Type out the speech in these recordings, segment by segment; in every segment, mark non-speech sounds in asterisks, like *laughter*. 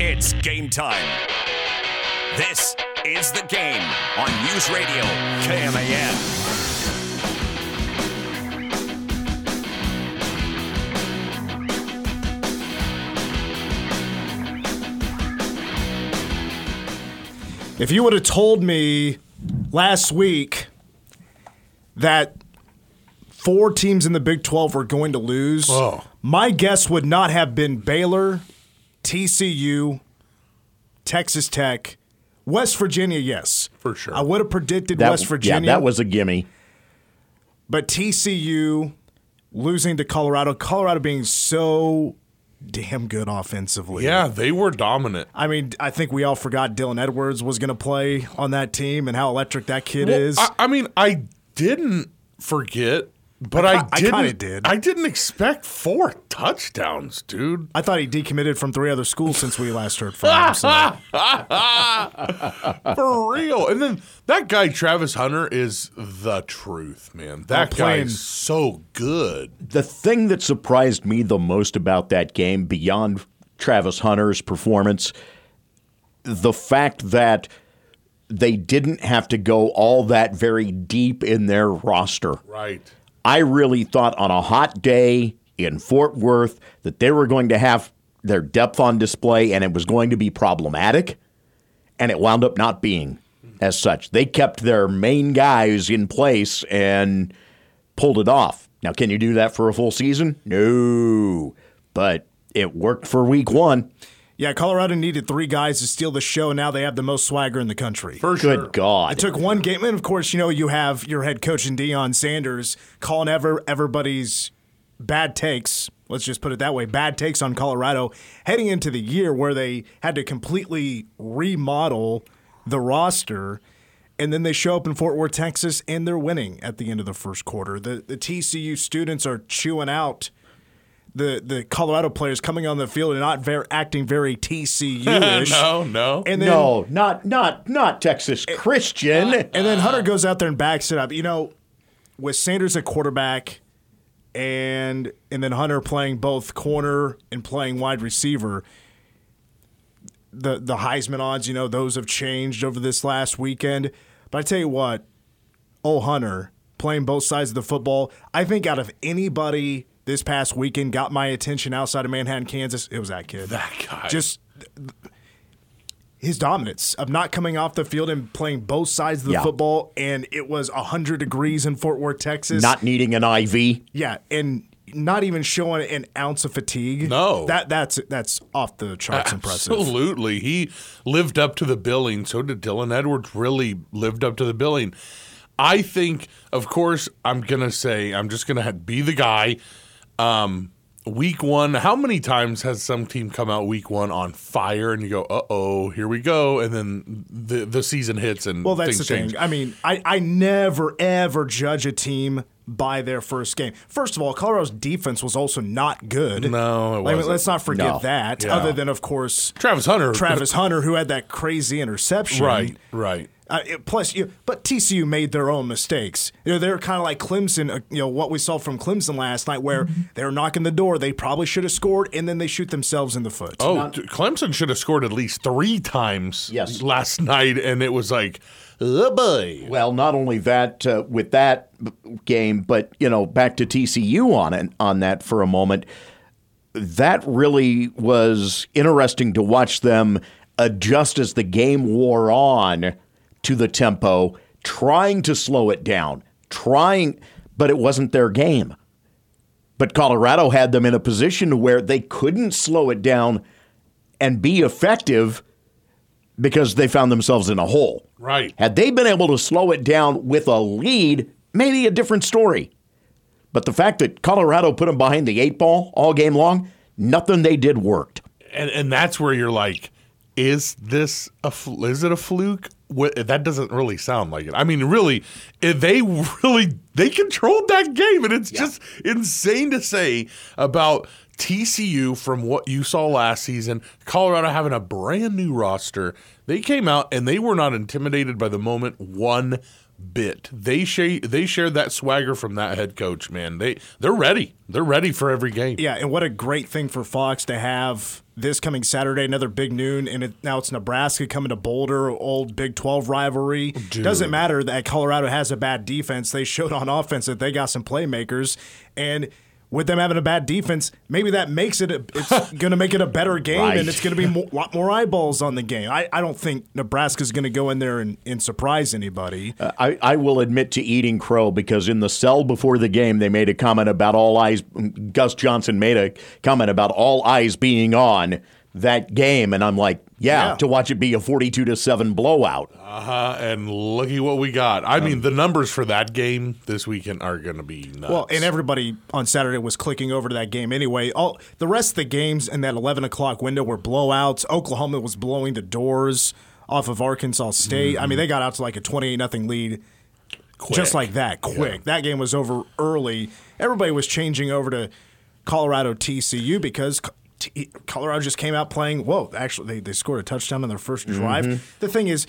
It's game time. This is the game on News Radio KMAN. If you would have told me last week that four teams in the Big 12 were going to lose, Oh. my guess would not have been Baylor, TCU, Texas Tech, West Virginia, yes. For sure. I would have predicted That, West Virginia. Yeah, that was a gimme. But TCU losing to Colorado, Colorado being so damn good offensively. Yeah, they were dominant. I mean, I think we all forgot Dylan Edwards was going to play on that team and how electric that kid Well, is. I, I mean, I didn't forget, but I, I I didn't. kinda did. I didn't expect four touchdowns, dude. I thought he decommitted from three other schools since we last heard from him. so- *laughs* For real. And then that guy Travis Hunter is the truth, man. That oh, playing- is so good. The thing that surprised me the most about that game, beyond Travis Hunter's performance, the fact that they didn't have to go all that very deep in their roster. Right. I really thought on a hot day in Fort Worth that they were going to have their depth on display and it was going to be problematic, and it wound up not being as such. They kept their main guys in place and pulled it off. Now, can you do that for a full season? No, but it worked for week one. Yeah, Colorado needed three guys to steal the show. Now they have the most swagger in the country. For Good sure. God. I took one game, and of course, you know you have your head coach and Deion Sanders calling ever everybody's bad takes. Let's just put it that way: bad takes on Colorado heading into the year where they had to completely remodel the roster, and then they show up in Fort Worth, Texas, and they're winning at the end of the first quarter. The the TCU students are chewing out. The, the Colorado players coming on the field and not very, acting very TCU-ish. *laughs* No, no. And then, no, not not not Texas Christian. and then Hunter goes out there and backs it up. You know, with Sanders at quarterback and and then Hunter playing both corner and playing wide receiver, the the Heisman odds, you know, those have changed over this last weekend. But I tell you what, oh Hunter playing both sides of the football, I think out of anybody this past weekend got my attention outside of Manhattan, Kansas, it was that kid. That guy. Just his dominance of not coming off the field and playing both sides of the Yeah. football, and it was 100 degrees in Fort Worth, Texas. not needing an IV. yeah, and not even showing an ounce of fatigue. No. that that's that's off the charts impressive. Absolutely. He lived up to the billing. So did Dylan Edwards really lived up to the billing. I think, of course, I'm going to say, I'm just going to be the guy. Um, week one, how many times has some team come out week one on fire and you go, uh oh, here we go? And then the, the season hits and Well, that's the change. thing. I mean, I, I never ever judge a team by their first game. First of all, Colorado's defense was also not good. No, it Like, wasn't. let's not forget No. that. Yeah. Other than, of course, Travis Hunter. Travis Hunter, who had that crazy interception. Right, right. Uh, it- plus, you, but TCU made their own mistakes. You know, they're kind of like Clemson. Uh, you know what we saw from Clemson last night, where Mm-hmm. they're knocking the door. They probably should have scored, and then they shoot themselves in the foot. Oh, d- Clemson should have scored at least three times Yes. last night, and it was like, oh boy. Well, not only that uh, with that game, but you know, back to TCU on it on that for a moment. that really was interesting to watch them adjust as the game wore on to the tempo, trying to slow it down, trying, but it wasn't their game. But Colorado had them in a position where they couldn't slow it down and be effective because they found themselves in a hole. Right. Had they been able to slow it down with a lead, maybe a different story. But the fact that Colorado put them behind the eight ball all game long, nothing they did worked. and and that's where you're like, is this a is it a fluke? What, that doesn't really sound like it. I mean, really, eh, they really they controlled that game, and it's just insane to say about TCU from what you saw last season. Colorado having a brand new roster, they came out and they were not intimidated by the moment one bit. They share they shared that swagger from that head coach. Man, they they're ready. They're ready for every game. Yeah, and what a great thing for Fox to have this coming Saturday, another big noon, and it, now it's Nebraska coming to Boulder, old Big 12 rivalry. Doesn't matter that Colorado has a bad defense. They showed on offense that they got some playmakers, and with them having a bad defense, maybe that makes it. A, it's *laughs* going to make it a better game, Right. and it's going to be a lot more eyeballs on the game. I, I don't think Nebraska's going to go in there and, and surprise anybody. Uh, I, I will admit to eating crow because in the cell before the game, they made a comment about all eyes. Gus Johnson made a comment about all eyes being on that game, and I'm like, yeah, Yeah. to watch it be a 42 to seven blowout. Uh, huh. and looky what we got. I mean, the numbers for that game this weekend are going to be nuts. Well, and everybody on Saturday was clicking over to that game anyway. All the rest of the games in that eleven o'clock window were blowouts. Oklahoma was blowing the doors off of Arkansas State. I mean, they got out to like a twenty-eight nothing lead, just like that, quick. That game was over early. Everybody was changing over to Colorado TCU because. T- Colorado just came out playing. Whoa! Actually, they, they scored a touchdown on their first drive. Mm-hmm. The thing is,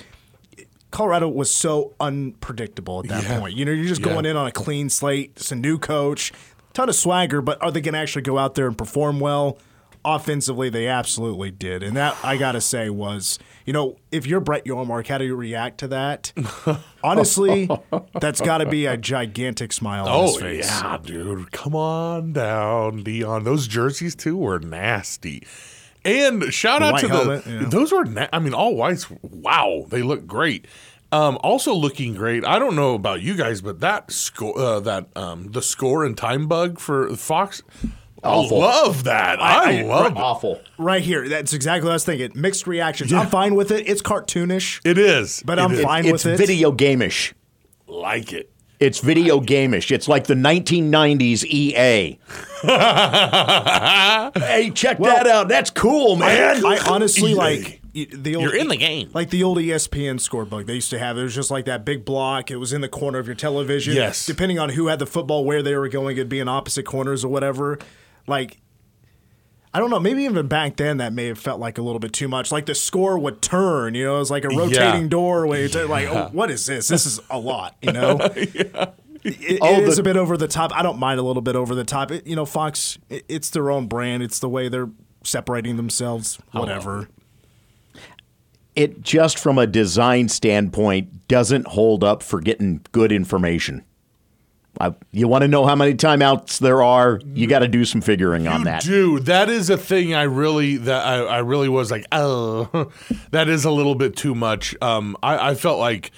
Colorado was so unpredictable at that Yeah. point. You know, you're just Yeah. going in on a clean slate. It's a new coach, ton of swagger, but are they going to actually go out there and perform well? Offensively, they absolutely did, and that I got to say was, you know, if you're Brett Yormark, how do you react to that? *laughs* Honestly, that's got to be a gigantic smile on his oh face. yeah, dude, come on down, Deion. Those jerseys too were nasty. And shout out white to helmet, the yeah. those were. Na- I mean, all whites. Wow, they look great. Um, also looking great. I don't know about you guys, but that score, uh, that um, the score and time bug for Fox. Awful. I love that. I, I- love it. Awful. Right here, that's exactly what I was thinking. Mixed reactions. I'm fine with it. It's cartoonish. It is, But It I'm is. fine It's with it. It's video gameish. Like it. It's video gameish. It's like the 1990s EA. *laughs* hey, check that out. That's cool, man. I honestly EA. like the old, You're in the game. like the old ESPN score bug they used to have. It was just like that big block. It was in the corner of your television. Yes. Depending on who had the football, where they were going, it'd be in opposite corners or whatever. Like, I don't know. Maybe even back then that may have felt like a little bit too much. Like the score would turn. You know, it was like a rotating door. Where it's like, oh, what is this? This is a lot. You know. *laughs* It, it Oh, is the- a bit over the top. I don't mind a little bit over the top. It, you know, Fox, it, it's their own brand. It's the way they're separating themselves. Oh, whatever. it just from a design standpoint doesn't hold up for getting good information. I, you want to know how many timeouts there are? You got to do some figuring on that. do. That is a thing. I really that I, I really was like, oh, *laughs* that is a little bit too much. Um, I, I felt like,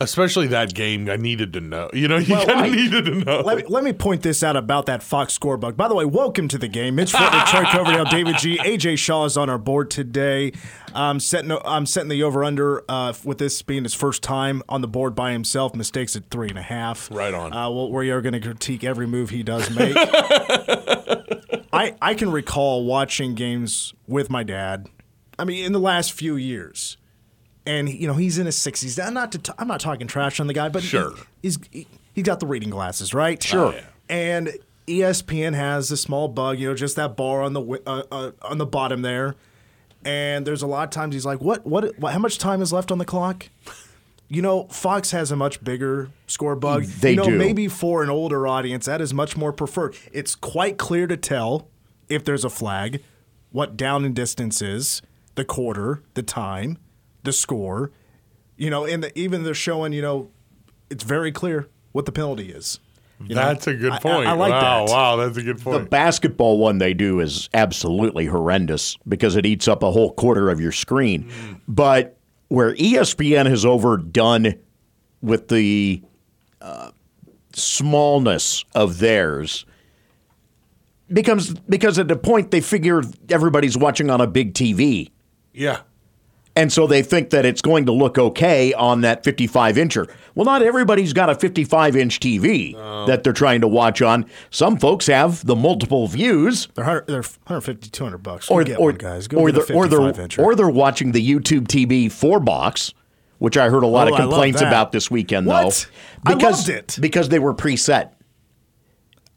especially that game, I needed to know. You know, you Well, kind of needed to know. Let me, let me point this out about that Fox score bug. By the way, welcome to the game. Mitch Foote, Troy *laughs* Coverdale, David G, AJ Shaw is on our board today. I'm setting I'm setting the over under uh, with this being his first time on the board by himself. Mistakes at three and a half. Right on. Uh, well, we are going to critique every move he does *laughs* make. I I can recall watching games with my dad. I mean, in the last few years, and you know he's in his sixties. I'm not to t- I'm not talking trash on the guy, but he, he's he, he's got the reading glasses, right? Sure. And E ESPN has a small bug, you know, just that bar on the uh, uh, on the bottom there. And there's a lot of times he's like, "What? What? what how much time is left on the clock?" You know, Fox has a much bigger score bug. They you know, do. maybe for an older audience, that is much more preferred. It's quite clear to tell if there's a flag, what down and distance is, the quarter, the time, the score. You know, and the, even they're showing, you know, it's very clear what the penalty is. You know? That's a good I- I- point. I, like wow, that. wow, that's a good point. The basketball one they do is absolutely horrendous because it eats up a whole quarter of your screen. But where ESPN has overdone with the uh, smallness of theirs becomes because at the point they figure everybody's watching on a big TV. yeah. And so they think that it's going to look okay on that 55 incher. Well, not everybody's got a 55 inch TV that they're trying to watch on. Some folks have the multiple views. They're 100, they're 150, 200 bucks. Or, get or, one, guys. Go or, they're, or, 55 they're, or they're watching the YouTube TV four box, which I heard a lot Oh, of complaints about this weekend, What? though. I Because, loved it. Because they were preset.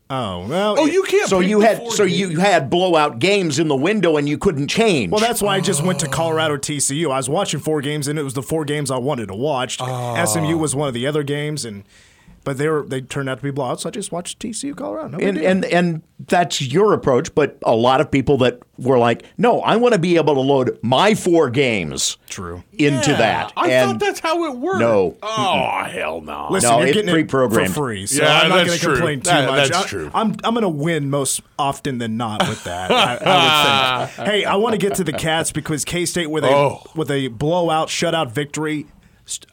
Oh, well. Oh, you can't. So you had so games. you had blowout games in the window and you couldn't change. Well, that's why I just went to Colorado TCU. I was watching four games, and it was the four games I wanted to watch. Ah. Oh. SMU was one of the other games, and but they were they turned out to be blowouts. So I just watched TCU Colorado. No big and, deal. and and that's your approach, but a lot of people that were like, "No, I want to be able to load my four games True. into Yeah, that." I and thought that's how it worked. No. Oh, hell no. Listen, No, you're it's getting pre-programmed. it for free, so Yeah, I'm not that's going to true. complain too That- much. that's I, true. I'm I'm going to win most often than not with that. I, I would *laughs* think. Hey, I want to get to the Cats because K State with a Oh. with a blowout shutout victory.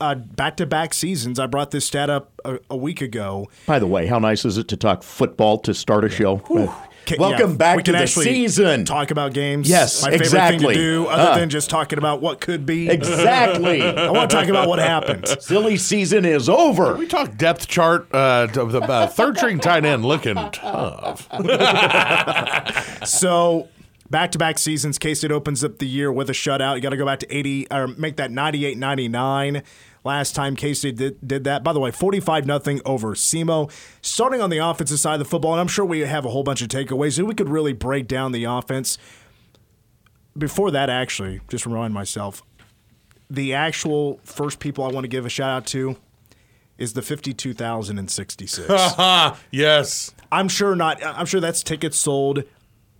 Uh, back-to-back seasons. I brought this stat up a, a week ago. By the way, how nice is it to talk football to start a show? Uh, Ca- Welcome yeah, back we to can the actually season. Talk about games. Yes, my favorite exactly. thing to do, other Uh. than just talking about what could be. Exactly. *laughs* I want to talk about what happened. Silly season is over. we talk depth chart uh, of the uh, third string tight end looking tough. *laughs* So back-to-back seasons, K State opens up the year with a shutout. You got to go back to 80 or make that 98-99. Last time K State did, did that. By the way, 45 nothing over SEMO. Starting on the offensive side of the football, and I'm sure we have a whole bunch of takeaways. and We could really break down the offense. Before that, actually, just remind myself, the actual first people I want to give a shout out to is the 52,066. *laughs* yes. I'm sure not. I'm sure that's tickets sold.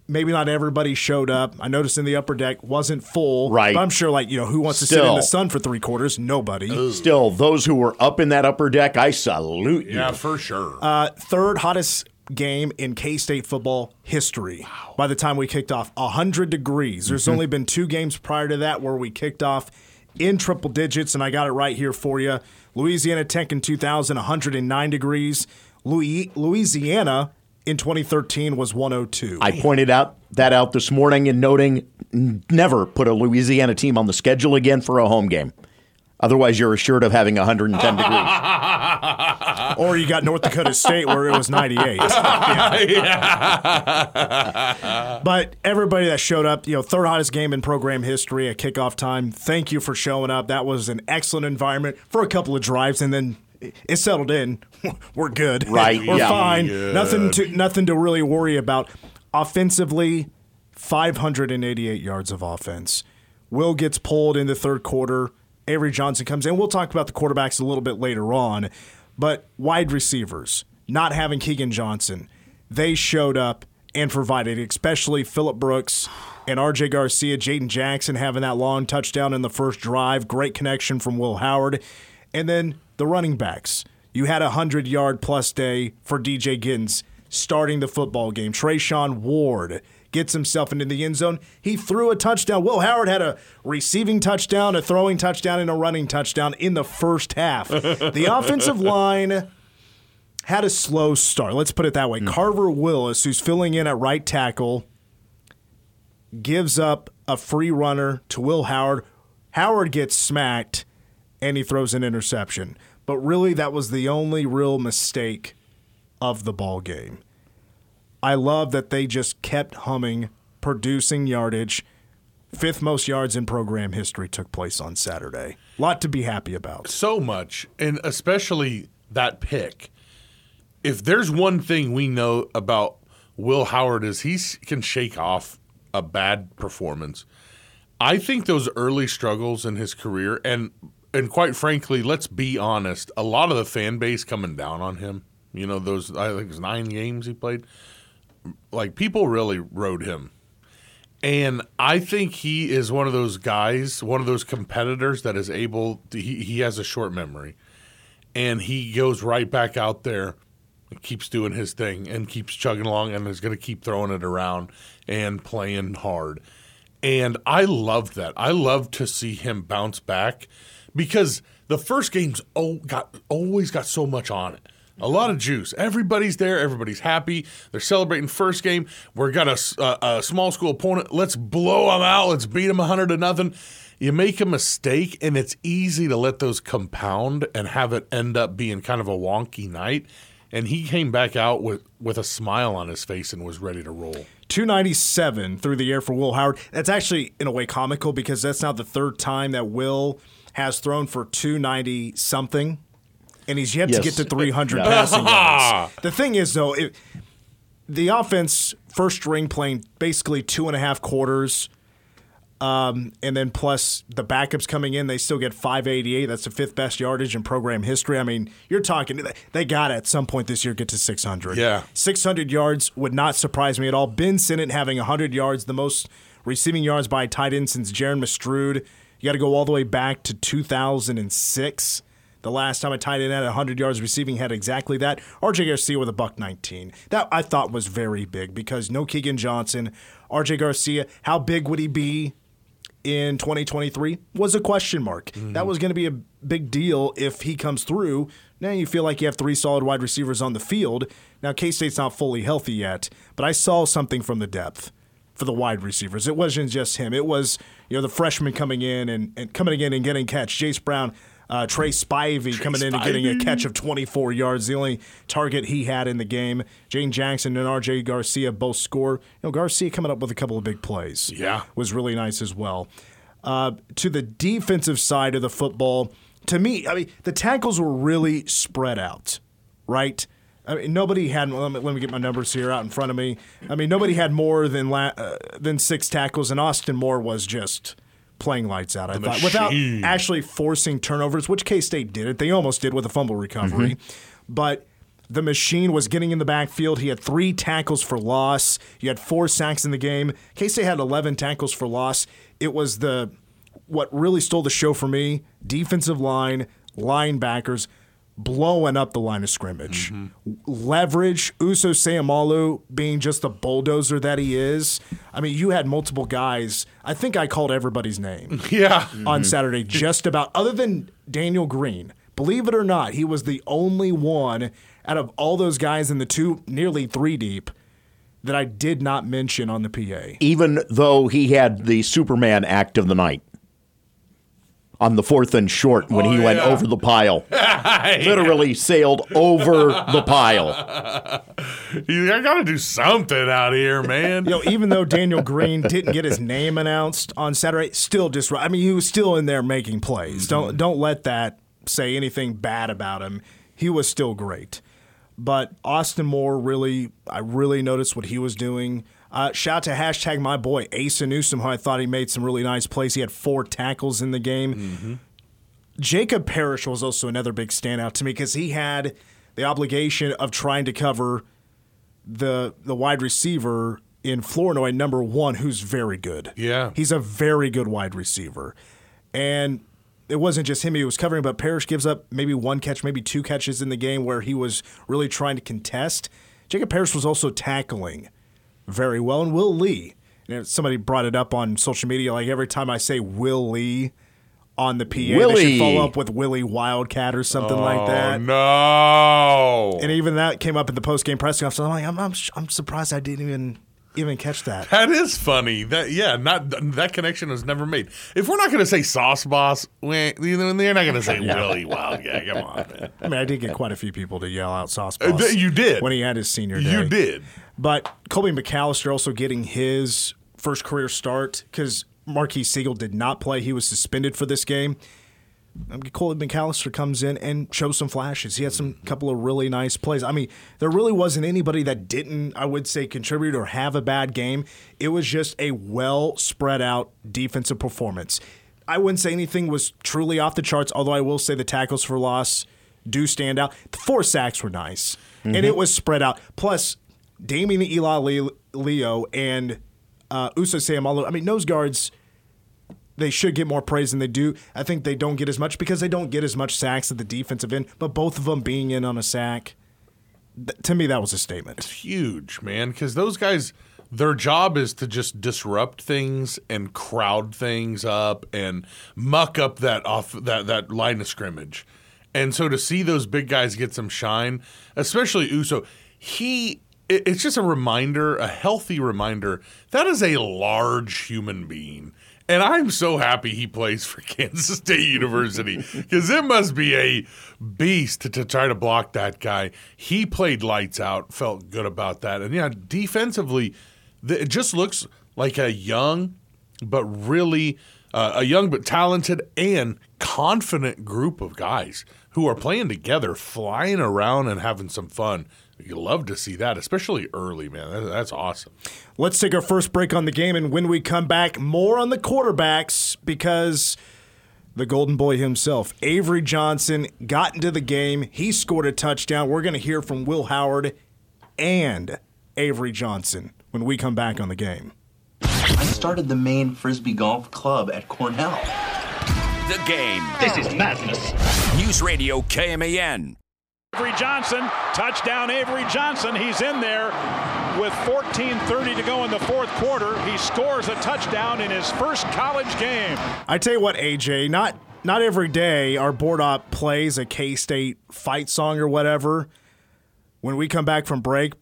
Maybe not everybody showed up. I noticed in the upper deck wasn't full. Right. But I'm sure, like you know, who wants to sit in the sun for three quarters? Nobody. Still, those who were up in that upper deck, I salute you. Yeah, for sure. Uh, third hottest game in K State football history. By the time we kicked off, 100 degrees. There's only been two games prior to that where we kicked off in triple digits, and I got it right here for you. Louisiana Tech in 2000, 109 degrees. Louis- Louisiana in 2013 was 102. I pointed out that out this morning in noting never put a Louisiana team on the schedule again for a home game. Otherwise, you're assured of having 110 degrees. *laughs* or you got North Dakota State where it was 98. *laughs* But everybody that showed up, you know, third hottest game in program history at kickoff time. Thank you for showing up. That was an excellent environment for a couple of drives, and then it settled in. *laughs* We're good. Right, We're yeah. fine. Nothing to nothing to really worry about. Offensively, 588 yards of offense. Will gets pulled in the third quarter. Avery Johnson comes in. We'll talk about the quarterbacks a little bit later on, but wide receivers not having Keagan Johnson, they showed up and provided, especially Phillip Brooks and RJ Garcia, Jaden Jackson having that long touchdown in the first drive. Great connection from Will Howard. And then the running backs. You had a 100 yard plus day for DJ Giddens starting the football game. Treshaun Ward gets himself into the end zone. He threw a touchdown. Will Howard had a receiving touchdown, a throwing touchdown, and a running touchdown in the first half. the *laughs* offensive line had a slow start. Let's put it that way. Hmm. Carver Willis, who's filling in at right tackle, gives up a free runner to Will Howard. Howard gets smacked and he throws an interception. But really, that was the only real mistake of the ball game. I love that they just kept humming, producing yardage. Fifth most yards in program history took place on Saturday. Lot to be happy about. so much, and especially that pick. If there's one thing we know about Will Howard is he can shake off a bad performance. I think those early struggles in his career, and and quite frankly, let's be honest, a lot of the fan base coming down on him. You know, those I think it was nine games he played. Like people really rode him. And I think he is one of those guys, one of those competitors that is able to, he, he has a short memory. And he goes right back out there keeps doing his thing and keeps chugging along and is going to keep throwing it around and playing hard. And I loved that. I loved to see him bounce back because the first game's oh, got always got so much on it. A lot of juice. Everybody's there. Everybody's happy. They're celebrating first game. We're got a, a, a small school opponent. Let's blow them out. Let's beat them 100 to nothing. You make a mistake, and it's easy to let those compound and have it end up being kind of a wonky night. And he came back out with, with a smile on his face and was ready to roll. 297 through the air for Will Howard. That's actually, in a way, comical because that's now the third time that Will has thrown for 290 something, and he's yet Yes. to get to 300 *laughs* Yeah. passing *laughs* yards. The thing is, though, it, the offense, first string playing basically two and a half quarters, um, and then plus the backups coming in, they still get 588. That's the fifth best yardage in program history. I mean, you're talking, they got to at some point this year get to 600. Yeah. 600 yards would not surprise me at all. Ben Sinnott having 100 yards, the most receiving yards by a tight end since Jeron Mastrud. You got to go all the way back to 2006. The last time a tight end had 100 yards receiving had exactly that. RJ Garcia with a buck 19. That I thought was very big because no Keagan Johnson. RJ Garcia, how big would he be in 2023 was a question mark. Mm-hmm. That was going to be a big deal if he comes through. Now you feel like you have three solid wide receivers on the field. Now K State's not fully healthy yet, but I saw something from the depth for the wide receivers. It wasn't just him. It was you know the freshman coming in and, and coming in and getting catch. Jayce Brown, uh, Tre Spivey coming in and getting a catch of 24 yards, the only target he had in the game. Jaden Jackson and R.J. Garcia both score. You know Garcia coming up with a couple of big plays. Yeah. was really nice as well. Uh, to the defensive side of the football, to me, I mean the tackles were really spread out, right? I mean, nobody had. Let me, let me get my numbers here out in front of me. I mean, nobody had more than la, uh, than six tackles, and Austin Moore was just playing lights out. I thought without actually forcing turnovers, which K State did it. They almost did with a fumble recovery, but the machine was getting in the backfield. He had three tackles for loss. He had four sacks in the game. K State had 11 tackles for loss. It was the what really stole the show for me defensive line, linebackers blowing up the line of scrimmage. Mm-hmm. Leverage, Uso Seumalo being just the bulldozer that he is. I mean, you had multiple guys. I think I called everybody's name *laughs* Yeah. on mm-hmm. Saturday, just about, other than Daniel Green. Believe it or not, he was the only one out of all those guys in the two, nearly three deep, that I did not mention on the PA. even though he had the Superman act of the night on the fourth and short when Oh, he went over the pile. *laughs* Literally sailed over the pile. *laughs* I got to do something out here, man. You know, even though Daniel Green didn't get his name announced on Saturday, still just I mean, he was still in there making plays. Mm-hmm. Don't don't let that say anything bad about him. He was still great. But Austin Moore really, I really noticed what he was doing. Uh, shout out to hashtag my boy Asa Newsom, who I thought he made some really nice plays. He had four tackles in the game. Jacob Parrish was also another big standout to me because he had the obligation of trying to cover the the wide receiver in Flournoy, number one, who's very good. Yeah. He's a very good wide receiver. And it wasn't just him he was covering, but Parrish gives up maybe one catch, maybe two catches in the game where he was really trying to contest. Jacob Parrish was also tackling very well. And Will Lee, know, somebody brought it up on social media, like every time I say Will Lee on the PA, they should follow up with Willie Wildcat or something like oh, that. Oh, no. And even that came up in the post game press conference. I'm like, I'm, I'm, I'm surprised I didn't even even catch that. That is funny. That yeah, not that connection was never made. If we're not going to say Sauce Boss, we, they're not going to say *laughs* Willie Wildcat. Come on, man. I mean, I did get quite a few people to yell out sauce Uh, boss. th- you did. when he had his senior day. You did. But Colby McAllister also getting his first career start because Marques Sigle did not play. He was suspended for this game. Colby McAllister comes in and shows some flashes. He had some couple of really nice plays. I mean, there really wasn't anybody that didn't, I would say, contribute or have a bad game. It was just a well spread out defensive performance. I wouldn't say anything was truly off the charts, although I will say the tackles for loss do stand out. The four sacks were nice, and it was spread out. Plus, Damien Eli Leo and uh, Uso Seumalo, I mean, nose guards, they should get more praise than they do. I think they don't get as much because they don't get as much sacks at the defensive end, but both of them being in on a sack, th- to me that was a statement. It's huge, man, because those guys, their job is to just disrupt things and crowd things up and muck up that off that that line of scrimmage. And so to see those big guys get some shine, especially Uso, he it's just a reminder, a healthy reminder that is a large human being. And I'm so happy he plays for *laughs* Kansas State University because it must be a beast to, to try to block that guy. He played lights out, felt good about that. And yeah, defensively, the, it just looks like a young, but really uh, a young but talented and confident group of guys who are playing together, flying around and having some fun. You love to see that, especially early, man. That's awesome. Let's take our first break on the game, and when we come back, more on the quarterbacks because the Golden Boy himself, Avery Johnson, got into the game. He scored a touchdown. We're going to hear from Will Howard and Avery Johnson when we come back on the game. I started the main Frisbee Golf Club at Cornell. The game. This is madness. News Radio KMAN. Avery Johnson, touchdown Avery Johnson. He's in there with 14:30 to go in the fourth quarter. He scores a touchdown in his first college game. I tell you what, AJ, not not every day our board op plays a K State fight song or whatever. When we come back from break,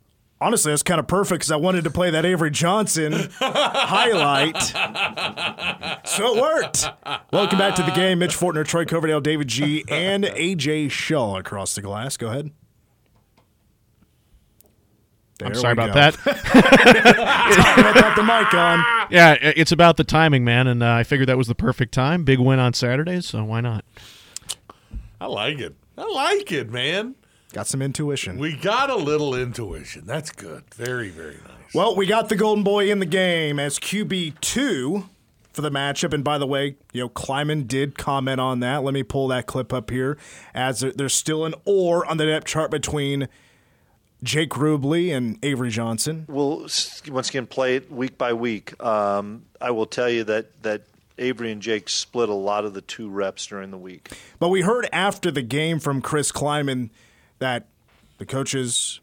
honestly, that's kind of perfect because I wanted to play that Avery Johnson highlight. So it worked. Welcome back to the game. Mitch Fortner, Troy Coverdale, David G, and AJ Shaw across the glass. Go ahead. I'm sorry about go. that. *laughs* Without the mic on. yeah, it's about the timing, man, and uh, I figured that was the perfect time. Big win on Saturday, so why not? I like it. I like it, man. Got some intuition. We got a little intuition. That's good. Very, very nice. Well, we got the Golden Boy in the game as QB two for the matchup. And by the way, you know, Klieman did comment on that. Let me pull that clip up here as there's still an or on the depth chart between Jake Rubley and Avery Johnson. We'll once again play it week by week. Um, I will tell you that that Avery and Jake split a lot of the two reps during the week. But we heard after the game from Chris Klieman that the coaches,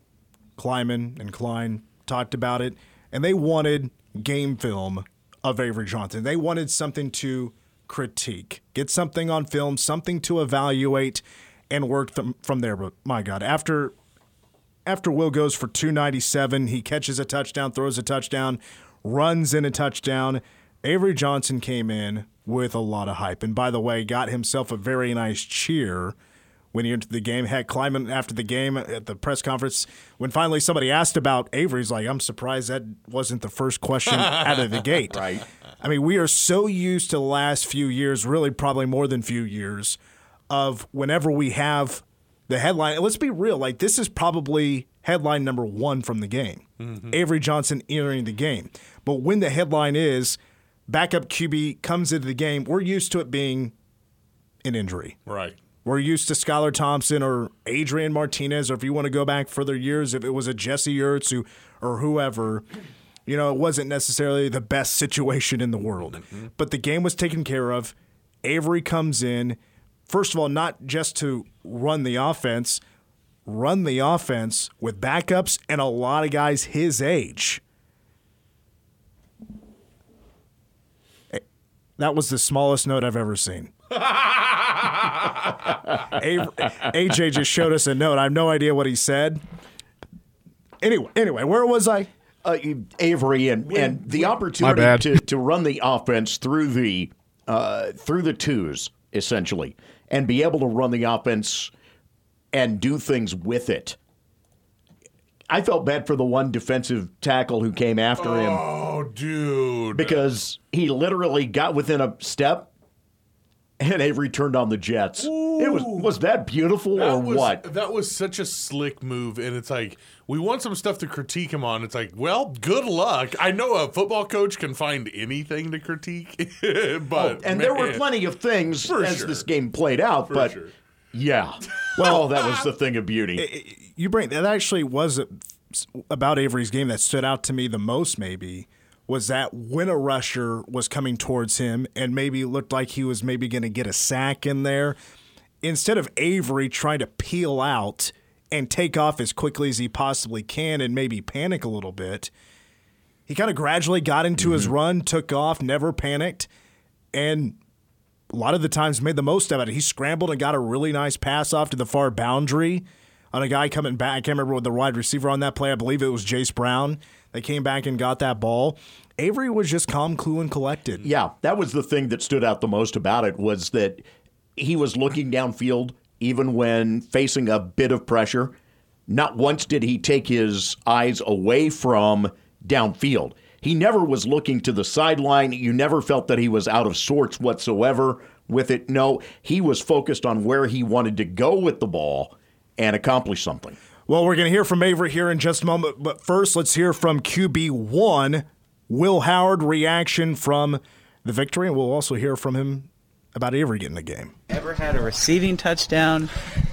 Klieman and Klein, talked about it, and they wanted game film of Avery Johnson. They wanted something to critique, get something on film, something to evaluate, and work from, from there. But my God, after after Will goes for 297, he catches a touchdown, throws a touchdown, runs in a touchdown. Avery Johnson came in with a lot of hype. And by the way, got himself a very nice cheer when he entered the game. Heck, Klieman after the game at the press conference, when finally somebody asked about Avery, he's like, I'm surprised that wasn't the first question out of the gate. *laughs* Right. I mean, we are so used to the last few years, really probably more than few years, of whenever we have the headline. and Let's be real, like this is probably headline number one from the game. Mm-hmm. Avery Johnson entering the game. But when the headline is backup QB comes into the game, we're used to it being an injury. Right. We're used to Skylar Thompson or Adrian Martinez, or if you want to go back further years, if it was a Jesse Ertz who, or whoever, you know, it wasn't necessarily the best situation in the world. But the game was taken care of. Avery comes in, first of all, not just to run the offense, run the offense with backups and a lot of guys his age. Eh, That was the smallest note I've ever seen. Avery, AJ just showed us a note. I have no idea what he said. Anyway, anyway, where was I? uh, Avery and, and the opportunity to, to run the offense through the uh, through the twos essentially, and be able to run the offense and do things with it. I felt bad for the one defensive tackle who came after him Oh, dude. because he literally got within a step. And Avery turned on the Jets. It was was that beautiful That or was, what? That was such a slick move, and it's like we want some stuff to critique him on. It's like, well, good luck. I know a football coach can find anything to critique, *laughs* oh, but and there were plenty of things For as sure. this game played out, For but sure. yeah. Well, that was the *laughs* thing of beauty. You bring that actually was about Avery's game that stood out to me the most. Maybe was that when a rusher was coming towards him and maybe looked like he was maybe going to get a sack in there, instead of Avery trying to peel out and take off as quickly as he possibly can and maybe panic a little bit. He kind of gradually got into his mm-hmm. run, took off, never panicked, and a lot of the times made the most of it. He scrambled and got a really nice pass off to the far boundary on a guy coming back. I can't remember what the wide receiver on that play. I believe it was Jayce Brown. They came back and got that ball. Avery was just calm, cool, and collected. Yeah, that was the thing that stood out the most about it was that he was looking downfield even when facing a bit of pressure. Not once did he take his eyes away from downfield. He never was looking to the sideline. You never felt that he was out of sorts whatsoever with it. No, he was focused on where he wanted to go with the ball and accomplish something. Well, we're going to hear from Avery here in just a moment, but first, let's hear from QB1, Will Howard, reaction from the victory, and we'll also hear from him about Avery getting the game. Ever had a receiving touchdown,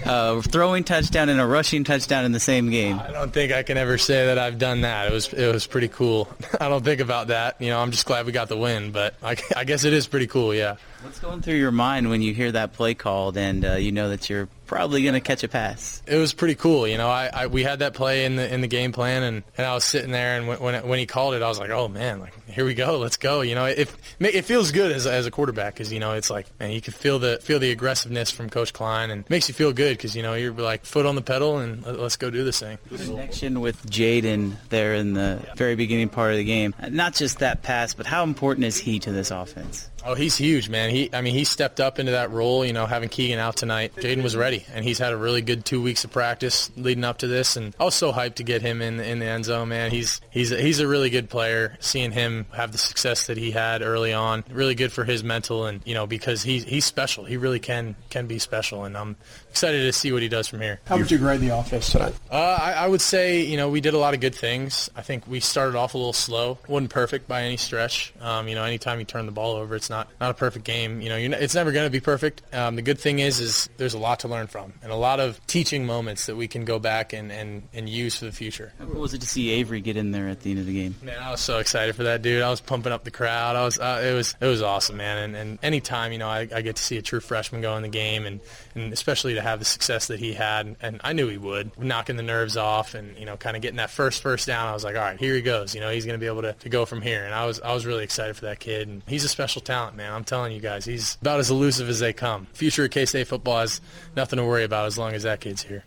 a throwing touchdown, and a rushing touchdown in the same game? I don't think I can ever say that I've done that. It was it was pretty cool. *laughs* I don't think about that. You know, I'm just glad we got the win, but I, I guess it is pretty cool. Yeah. What's going through your mind when you hear that play called and uh, you know that you're probably going to catch a pass? It was pretty cool. You know, I, I, we had that play in the in the game plan, and, and I was sitting there, and when when, it, when he called it, I was like, oh man, like here we go, let's go. You know, it it feels good as, as a quarterback because you know it's like man, you can feel the feel the aggressiveness from Coach Klein, and it makes you feel good because you know you're like foot on the pedal and let's go do this thing. Connection with Jaden there in the very beginning part of the game. Not just that pass, but how important is he to this offense? Oh, he's huge, man. He, I mean, he stepped up into that role. You know, having Keagan out tonight, Jaden was ready, and he's had a really good two weeks of practice leading up to this. And I was so hyped to get him in in the end zone, man. He's he's a, he's a really good player. Seeing him have the success that he had early on, really good for his mental, and you know, because he's he's special. He really can can be special, and I'm excited to see what he does from here. How would you grade the offense tonight? Uh, I, I would say, you know, we did a lot of good things. I think we started off a little slow. wasn't perfect by any stretch. Um, you know, anytime you turn the ball over, it's not not a perfect game. You know, not, it's never going to be perfect. Um, the good thing is, is there's a lot to learn from and a lot of teaching moments that we can go back and, and, and use for the future. How cool was it to see Avery get in there at the end of the game? Man, I was so excited for that dude. I was pumping up the crowd. I was, uh, it was, it was awesome, man. And, and anytime, you know, I, I get to see a true freshman go in the game, and, and especially to have the success that he had, and I knew he would, knocking the nerves off, and you know, kind of getting that first first down. I was like, all right, here he goes. You know, he's going to be able to, to go from here. And I was, I was really excited for that kid. And he's a special talent, man. I'm telling you guys, he's about as elusive as they come. Future of K-State football has nothing to worry about as long as that kid's here.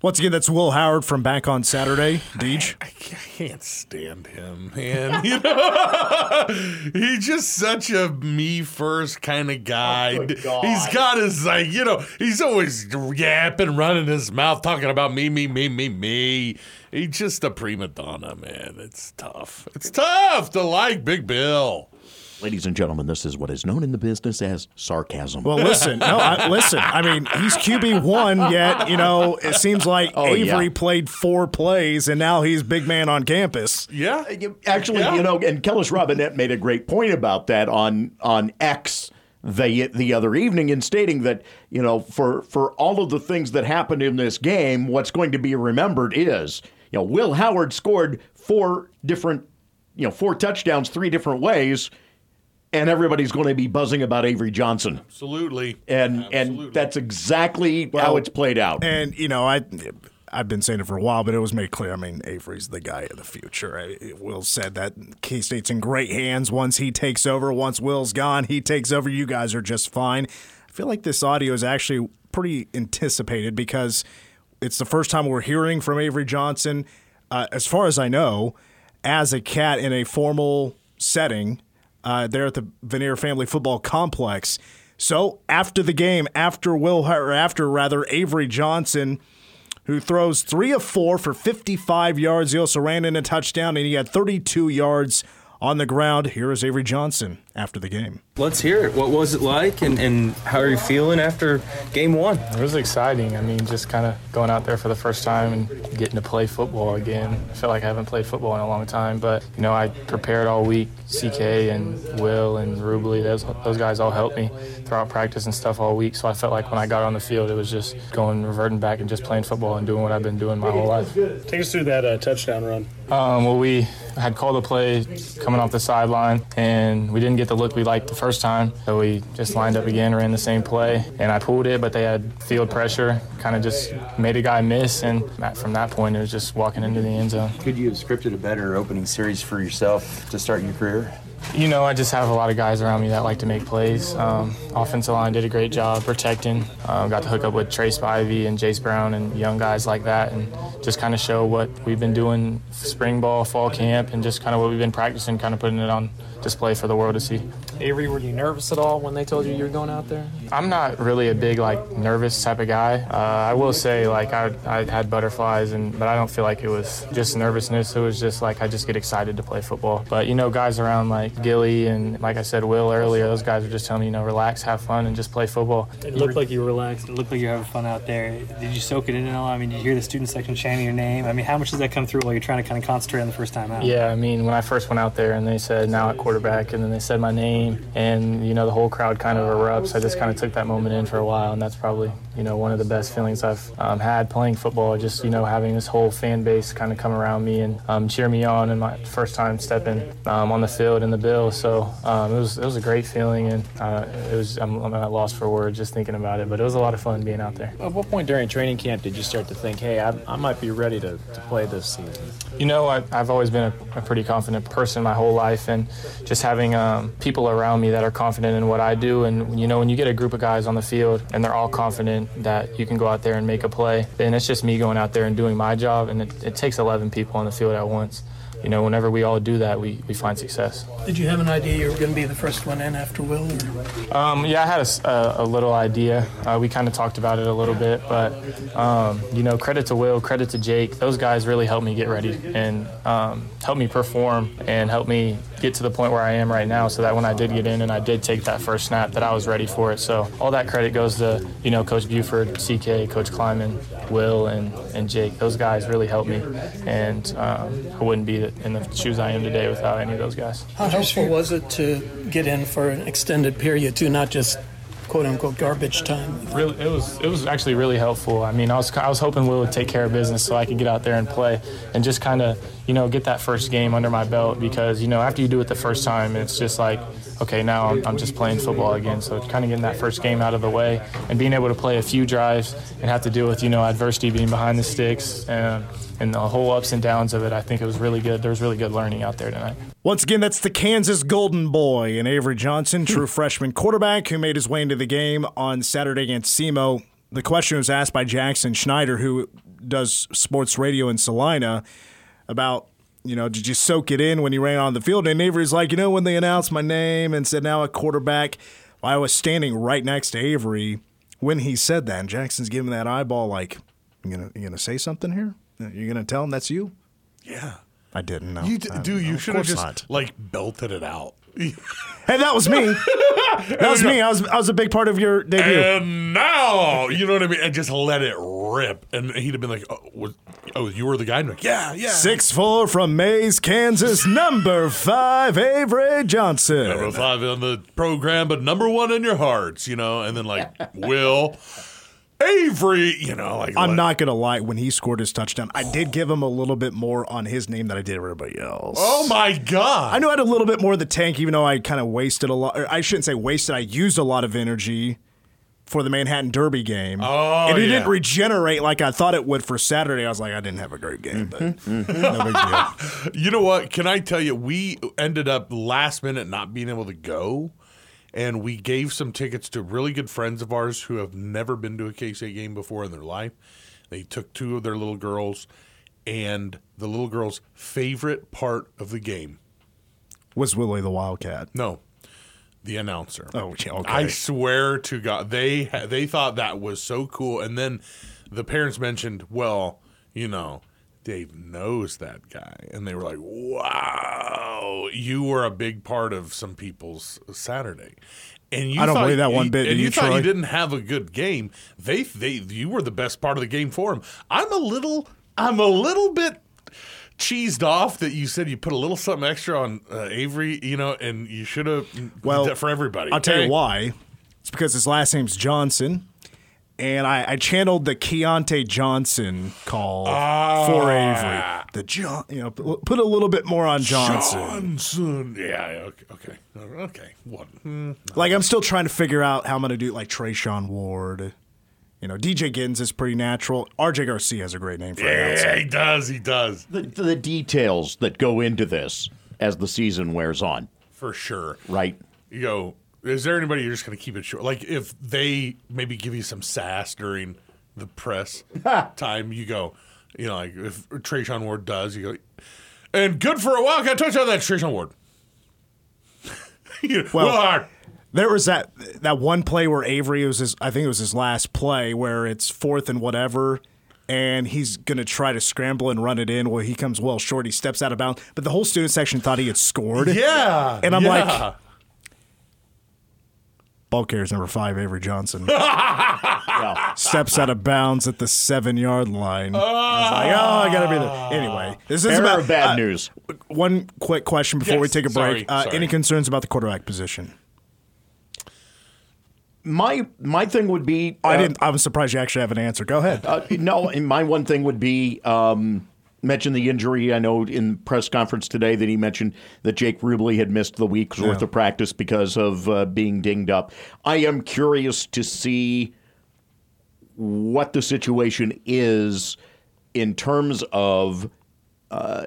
Once again, that's Will Howard from back on Saturday. Deej. I, I can't stand him, man. *laughs* You know, *laughs* he's just such a me first kind of guy. Oh, he's got his like, you know, he's always yapping, running his mouth, talking about me, me, me, me, me. He's just a prima donna, man. It's tough. It's tough to like Big Bill. Ladies and gentlemen, this is what is known in the business as sarcasm. Well, listen, no, I, listen. I mean, he's QB one, yet you know it seems like Oh, Avery yeah. played four plays, and now he's big man on campus. Yeah, uh, Actually, Yeah. you know, and Kellis Robinett made a great point about that on on X the the other evening in stating that you know for for all of the things that happened in this game, what's going to be remembered is you know Will Howard scored four different you know four touchdowns three different ways, and everybody's going to be buzzing about Avery Johnson, Absolutely. and and that's exactly how it's played out. And you know, I I've been saying it for a while, but it was made clear. I mean, Avery's the guy of the future. I, Will said that K State's in great hands once he takes over. Once Will's gone, he takes over. You guys are just fine. I feel like this audio is actually pretty anticipated because it's the first time we're hearing from Avery Johnson, uh, as far as I know, as a cat in a formal setting uh, there at the Vanier Family Football Complex. So after the game, after Will, or after rather Avery Johnson, who throws three of four for 55 yards, he also ran in a touchdown, and he had 32 yards on the ground. Here is Avery Johnson after the game. Let's hear it. What was it like, and, and how are you feeling after game one? It was exciting. I mean, just kind of going out there for the first time and getting to play football again. I feel like I haven't played football in a long time, but you know, I prepared all week. CK and Will and Rubley, those those guys all helped me throughout practice and stuff all week. So I felt like when I got on the field, it was just going reverting back and just playing football and doing what I've been doing my whole life. Take us through that uh, touchdown run. Um, well, we had called a play coming off the sideline, and we didn't get get the look we liked the first time. So we just lined up again, ran the same play, and I pulled it, but they had field pressure, kind of just made a guy miss, and from that point it was just walking into the end zone. Could you have scripted a better opening series for yourself to start your career? You know, I just have a lot of guys around me that like to make plays. Um, offensive line did a great job protecting. Um, got to hook up with Tre Spivey and Jayce Brown and young guys like that, and just kind of show what we've been doing spring ball, fall camp, and just kind of what we've been practicing, kind of putting it on display for the world to see. Avery, were you nervous at all when they told you you were going out there? I'm not really a big like nervous type of guy. Uh, I will say like I, I had butterflies and but I don't feel like it was just nervousness. It was just like I just get excited to play football. But you know guys around like Gilly and like I said Will earlier, those guys were just telling me you know relax, have fun, and just play football. It looked like you were relaxed. It looked like you were having fun out there. Did you soak it in at all? I mean, did you hear the student section chanting your name? I mean, how much does that come through while you're trying to kind of concentrate on the first time out? Yeah, I mean when I first went out there and they said now at quarterback and then they said my name and you know the whole crowd kind of erupts. I just kind of took that moment in for a while, and that's probably you know one of the best feelings I've um, had playing football. Just you know having this whole fan base kind of come around me and um, cheer me on, and my first time stepping um, on the field in the Bill. So um, it was it was a great feeling, and uh, it was I'm, I'm at a loss for words just thinking about it. But it was a lot of fun being out there. At what point during training camp did you start to think, hey, I, I might be ready to, to play this season? You know, I, I've always been a, a pretty confident person my whole life, and just having um, people around me that are confident in what I do, and you know, when you get a group of guys on the field and they're all confident that you can go out there and make a play, then it's just me going out there and doing my job, and it, it takes 11 people on the field at once. You know, whenever we all do that, we, we find success. Did you have an idea you were going to be the first one in after Will? Um, yeah, I had a, a, a little idea. Uh, we kind of talked about it a little bit, but um, you know, credit to Will, credit to Jake. Those guys really helped me get ready and um, helped me perform and helped me get to the point where I am right now, so that when I did get in and I did take that first snap, that I was ready for it. So all that credit goes to you know Coach Buford, CK, Coach Klieman, Will, and and Jake. Those guys really helped me, and um, I wouldn't be in the shoes I am today without any of those guys. How helpful was it to get in for an extended period too, not just quote unquote garbage time? Really, it was it was actually really helpful. I mean, I was I was hoping Will would take care of business so I could get out there and play and just kind of you know get that first game under my belt because you know after you do it the first time, it's just like okay now I'm, I'm just playing football again. So kind of getting that first game out of the way and being able to play a few drives and have to deal with you know adversity being behind the sticks and and the whole ups and downs of it. I think it was really good. There was really good learning out there tonight. Once again, that's the Kansas Golden Boy and Avery Johnson, true hmm. freshman quarterback who made his way into the game on Saturday against SEMO. The question was asked by Jackson Schneider, who does sports radio in Salina, about, you know, did you soak it in when you ran on the field? And Avery's like, you know, when they announced my name and said now a quarterback, I was standing right next to Avery when he said that. And Jackson's giving that eyeball like, you gonna, you gonna say something here? You're gonna tell him that's you? Yeah. I didn't know. You d- I- dude, no, you of should have just not. like belted it out. *laughs* Hey, that was me. *laughs* that was me. I was I was a big part of your debut. And now, you know what I mean? And just let it rip. And he'd have been like, oh, was, oh you were the guy? And like, yeah, yeah. Six four from Maize, Kansas. Number five, Avery Johnson. Number five on the program, but number one in your hearts, you know? And then like, Will, Avery, you know, like, I'm let- not gonna lie. When he scored his touchdown, I did give him a little bit more on his name than I did everybody else. Oh my God. I knew I had a little bit more of the tank, even though I kind of wasted a lot. Or I shouldn't say wasted. I used a lot of energy for the Manhattan Derby game. Oh, and it yeah. didn't regenerate like I thought it would for Saturday. I was like, I didn't have a great game, but mm-hmm, mm-hmm. *laughs* no big deal. *laughs* You know what? Can I tell you, we ended up last minute not being able to go. And we gave some tickets to really good friends of ours who have never been to a K State game before in their life. They took two of their little girls, and the little girl's favorite part of the game Was Willie the Wildcat? no, the announcer. Oh, okay. I swear to God, they they thought that was so cool. And then the parents mentioned, well, you know, Dave knows that guy, and they were like, "Wow, you were a big part of some people's Saturday." And you I don't believe that one bit. And you, you, thought Troy? you didn't have a good game. They they you were the best part of the game for him. I'm a little I'm a little bit cheesed off that you said you put a little something extra on uh, Avery, you know, and you should have Well, for everybody. I'll tell you why. It's because his last name's Johnson, and I, I channeled the Keontae Johnson call Ah. for Avery. The John, you know, put put a little bit more on Johnson. Johnson. Yeah. Okay. Okay. Okay. What? Hmm. Like I'm still trying to figure out how I'm going to do like Treshaun Ward. You know, DJ Giddens is pretty natural. RJ Garcia has a great name for an Yeah, he does. He does. The, the details that go into this as the season wears on. For sure. Right. You go. Is there anybody you're just going to keep it short? Like if they maybe give you some sass during the press *laughs* time, you go. You know, like if Treshaun Ward does, you go. And good for a Wildcat touchdown. That's Treshaun Ward. *laughs* You- Well. There was that that one play where Avery was his, I think it was his last play where it's fourth and whatever, and he's gonna try to scramble and run it in. Well, he comes well short. He steps out of bounds, but the whole student section thought he had scored. Yeah, and I'm yeah. like, ball carrier's number five, Avery Johnson. *laughs* Steps out of bounds at the seven yard line. I was like, oh, I gotta be there. Anyway, this is Bearer about bad uh, news. One quick question before we take a break. sorry, uh, sorry. Any concerns about the quarterback position? My my thing would be. I uh, didn't. I was surprised you actually have an answer. Go ahead. Uh, no, my one thing would be um, mention the injury. I know in press conference today that he mentioned that Jake Rubley had missed the week's worth of practice because of uh, being dinged up. I am curious to see what the situation is in terms of. Uh,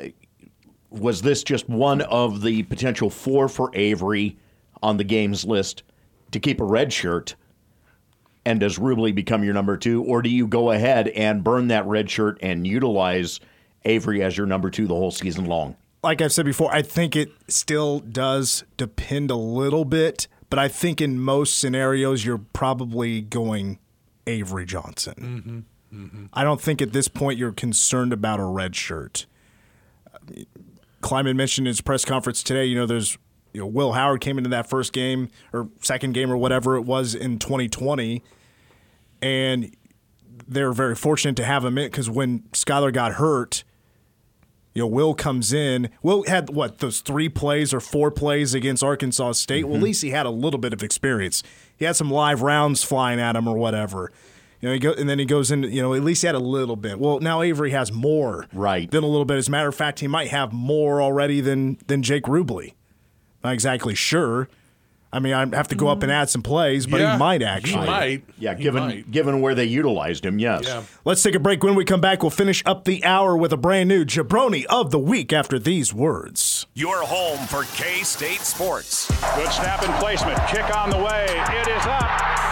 was this just one of the potential four for Avery on the games list to keep a red shirt? And does Rubley become your number two, or do you go ahead and burn that red shirt and utilize Avery as your number two the whole season long? like I've said before, I think it still does depend a little bit, but I think in most scenarios you're probably going Avery Johnson. Mm-hmm. I don't think at this point you're concerned about a red shirt. Klieman mentioned in his press conference today, you know, there's you know, Will Howard came into that first game or second game or whatever it was in 2020, and they're very fortunate to have him in because when Skylar got hurt, you know, Will comes in. Will had what those three plays or four plays against Arkansas State. Well, at mm-hmm. least he had a little bit of experience. He had some live rounds flying at him or whatever. You know, he go, and then he goes in. You know, at least he had a little bit. Well, now Avery has more, right? Than a little bit. As a matter of fact, he might have more already than than Jake Rubley. Not exactly sure. I mean, I have to go up and add some plays, but Yeah, he might actually. he actually. might. Yeah, He given might. given where they utilized him, yes. Yeah. Let's take a break. When we come back, we'll finish up the hour with a brand new jabroni of the week after these words. Your home for K State Sports. Good snap and placement. Kick on the way. It is up.